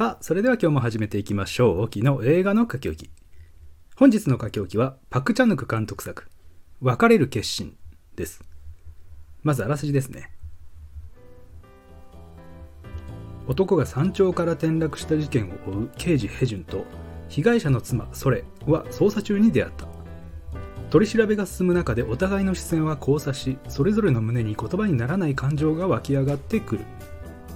さあ、それでは今日も始めていきましょう。沖の映画の書き置き。本日の書き置きは、パク・チャヌク監督作、別れる決心です。まずあらすじですね。男が山頂から転落した事件を追う刑事ヘジュンと被害者の妻ソレは捜査中に出会った取り調べが進む中でお互いの視線は交差しそれぞれの胸に言葉にならない感情が湧き上がってくる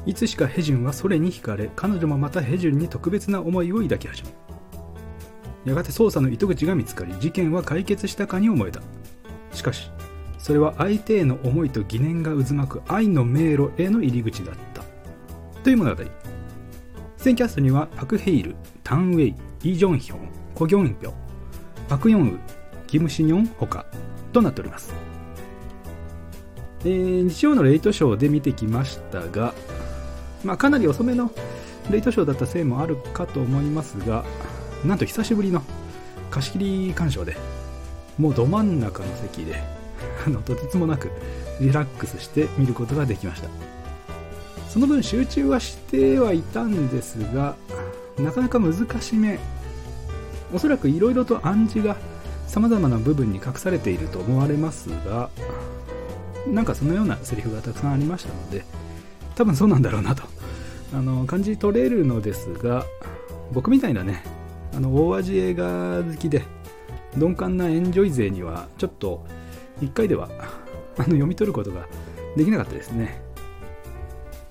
いつしかヘジュンはソレに惹かれ彼女もまたヘジュンに特別な思いを抱き始めやがて捜査の糸口が見つかり事件は解決したかに思えた。しかしそれは相手への思いと疑念が渦巻く愛の迷路への入り口だった。という物語。出演キャストにはパク・ヘイルタン・ウェイイ・ジョンヒョンコ・ギョンピョパク・ヨンウキム・シニョンほかとなっております。えー、日曜のレイトショーで見てきましたがまあ、かなり遅めのレイトショーだったせいもあるかと思いますが、なんと久しぶりの貸し切り鑑賞で、もうど真ん中の席で、あの、とてつもなくリラックスして見ることができました。その分集中はしてはいたんですが、なかなか難しめ。おそらく色々と暗示が様々な部分に隠されていると思われますが、なんかそのようなセリフがたくさんありましたので、多分そうなんだろうなとあの感じ取れるのですが僕みたいなねあの大味映画好きで鈍感なエンジョイ勢にはちょっと1回ではあの読み取ることができなかったですね。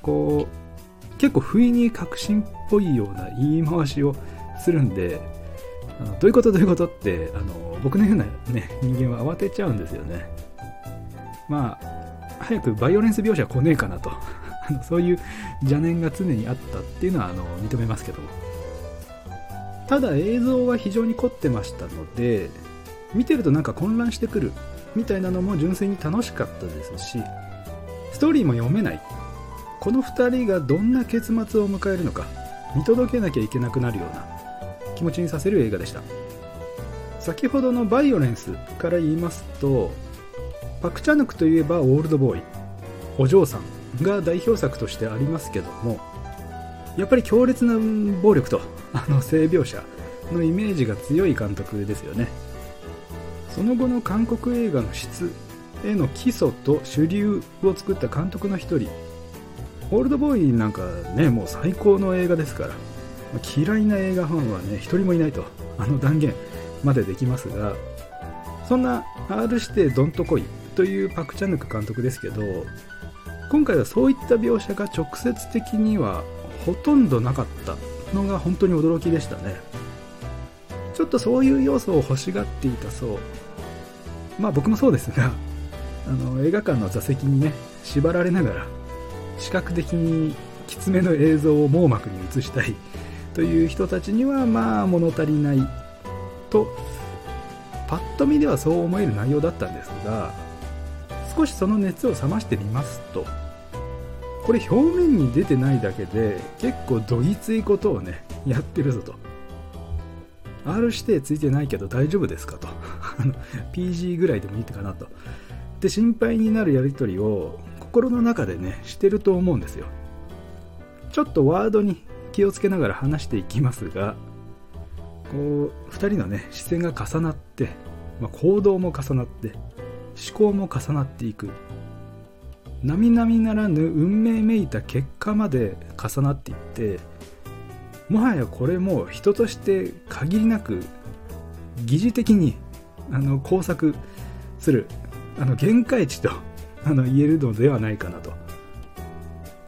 こう結構不意に確信っぽいような言い回しをするんであのどういうことどういうことってあの僕のような、ね、人間は慌てちゃうんですよね。まあ早くバイオレンス描写来ねえかなと。そういう邪念が常にあったっていうのはあの認めますけど。もただ映像は非常に凝ってましたので見てるとなんか混乱してくるみたいなのも純粋に楽しかったですしストーリーも読めない。この2人がどんな結末を迎えるのか見届けなきゃいけなくなるような気持ちにさせる映画でした。先ほどのバイオレンスから言いますとパク・チャヌクといえばオールドボーイ。お嬢さん。が代表作としてありますけどもやっぱり強烈な暴力と あの性描写のイメージが強い監督ですよね。その後の韓国映画の質への基礎と主流を作った監督の一人オールドボーイなんかねもう最高の映画ですから嫌いな映画ファンはね一人もいないとあの断言までできますがそんな R 指定ドンと来いというパク・チャヌク監督ですけど今回はそういった描写が直接的にはほとんどなかったのが本当に驚きでしたね。ちょっとそういう要素を欲しがっていたそう。まあ僕もそうですが あの映画館の座席にね縛られながら視覚的にきつめの映像を網膜に映したいという人たちにはまあ物足りないとパッと見ではそう思える内容だったんですが少しその熱を冷ましてみますとこれ表面に出てないだけで結構どぎついことをねやってるぞと。R 指定ついてないけど大丈夫ですかと。PG ぐらいでもいいかなと。で心配になるやり取りを心の中でねしてると思うんですよ。ちょっとワードに気をつけながら話していきますがこう2人のね視線が重なって、まあ、行動も重なって思考も重なっていく。並々ならぬ運命めいた結果まで重なっていってもはやこれも人として限りなく疑似的にあの工作するあの限界値と あの言えるのではないかなと。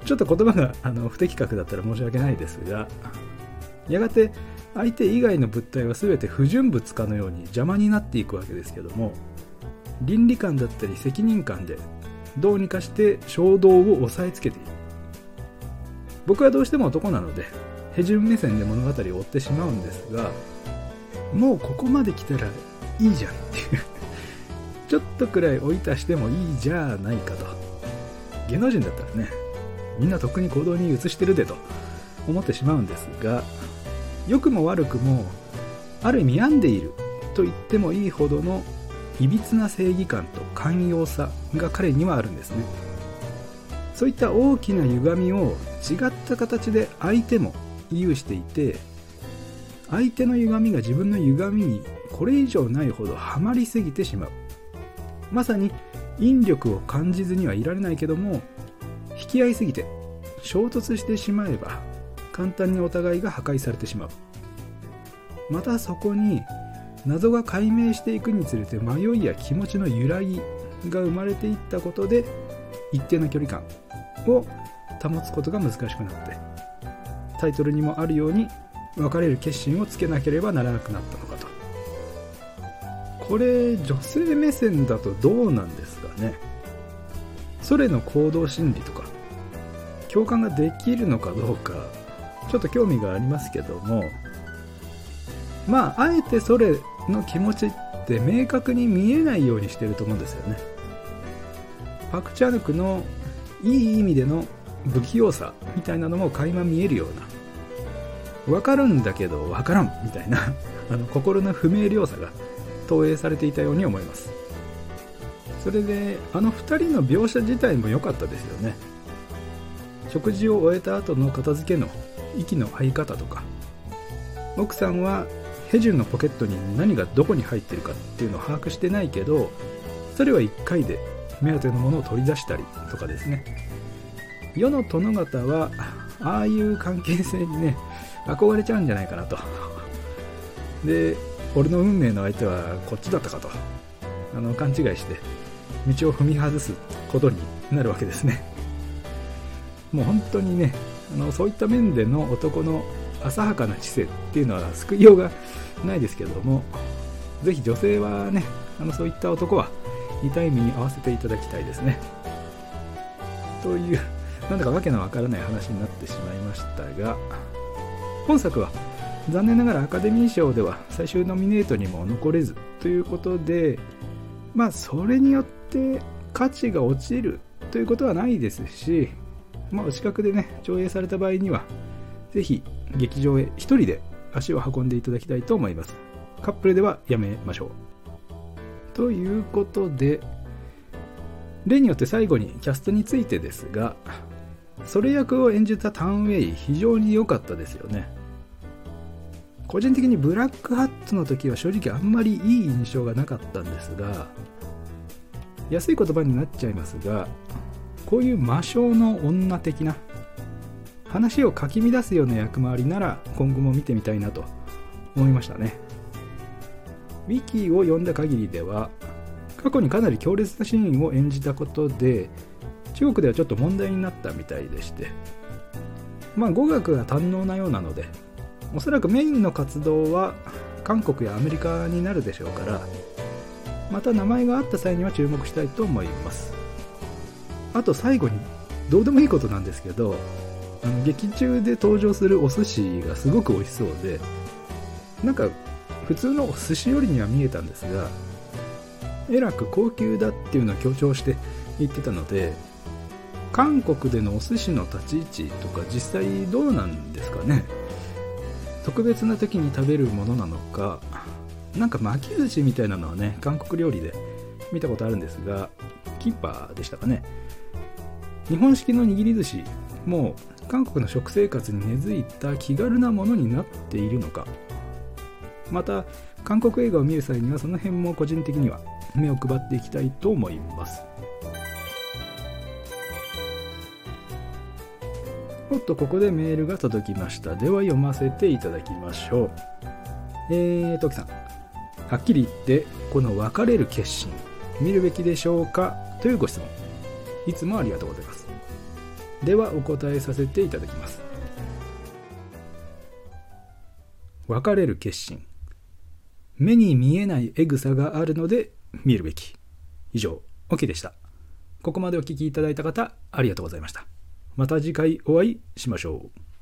ちょっと言葉があの不適格だったら申し訳ないですがやがて相手以外の物体は全て不純物かのように邪魔になっていくわけですけども倫理観だったり責任感でどうにかして衝動を押さえつけている。僕はどうしても男なので手順目線で物語を追ってしまうんですがもうここまで来たらいいじゃんっていう ちょっとくらい追い足してもいいじゃないかと。芸能人だったらねみんなとっくに行動に移してるでと思ってしまうんですが良くも悪くもある意味病んでいると言ってもいいほどのいびつな正義感と寛容さが彼にはあるんですね。そういった大きな歪みを違った形で相手も有していて相手の歪みが自分の歪みにこれ以上ないほどハマりすぎてしまう。まさに引力を感じずにはいられないけども引き合いすぎて衝突してしまえば簡単にお互いが破壊されてしまう。またそこに謎が解明していくにつれて迷いや気持ちの揺らぎが生まれていったことで一定の距離感を保つことが難しくなってタイトルにもあるように別れる決心をつけなければならなくなったのかと。これ女性目線だとどうなんですかね?それの行動心理とか共感ができるのかどうかちょっと興味がありますけどもまああえてそれの気持ちって明確に見えないようにしてると思うんですよね。パク・チャヌクのいい意味での不器用さみたいなのも垣間見えるような。分かるんだけど分からんみたいな。あの心の不明瞭さが投影されていたように思います。それであの2人の描写自体も良かったですよね。食事を終えた後の片付けの息の合い方とか。奥さんはヘジュンのポケットに何がどこに入ってるかっていうのを把握してないけどそれは1回で目当てのものを取り出したりとかですね。世の殿方はああいう関係性にね憧れちゃうんじゃないかなと。で俺の運命の相手はこっちだったかと。あの勘違いして道を踏み外すことになるわけですね。もう本当にねあのそういった面での男の浅はかな知性っていうのは救いようがないですけれどもぜひ女性はねあのそういった男は痛い目に合わせていただきたいですね。というなんだかわけのわからない話になってしまいましたが本作は残念ながらアカデミー賞では最終ノミネートにも残れずということでまあそれによって価値が落ちるということはないですしまあお近くでね上映された場合にはぜひ劇場へ1人で足を運んでいただきたいと思います。カップルではやめましょう。ということで例によって最後にキャストについてですがそれ役を演じたタウンウェイ非常に良かったですよね。個人的にブラックハットの時は正直あんまりいい印象がなかったんですが安い言葉になっちゃいますがこういう魔性の女的な話をかき乱すような役回りなら今後も見てみたいなと思いましたね。ウィキを読んだ限りでは過去にかなり強烈なシーンを演じたことで中国ではちょっと問題になったみたいでして。まあ語学が堪能なようなのでおそらくメインの活動は韓国やアメリカになるでしょうからまた名前があった際には注目したいと思います。あと最後にどうでもいいことなんですけどあの劇中で登場するお寿司がすごく美味しそうでなんか普通のお寿司よりには見えたんですがえらく高級だっていうのを強調して言ってたので韓国でのお寿司の立ち位置とか実際どうなんですかね。特別な時に食べるものなのかなんか巻き寿司みたいなのはね韓国料理で見たことあるんですがキッパーでしたかね。日本式の握り寿司もう韓国の食生活に根付いた気軽なものになっているのか。また韓国映画を見る際にはその辺も個人的には目を配っていきたいと思います。おっとここでメールが届きました。では読ませていただきましょう。えー、トキさん。はっきり言ってこの別れる決心見るべきでしょうか？というご質問。いつもありがとうございます。ではお答えさせていただきます。別れる決心。目に見えないエグさがあるので見るべき。以上 OK でした。ここまでお聴きいただいた方ありがとうございました。また次回お会いしましょう。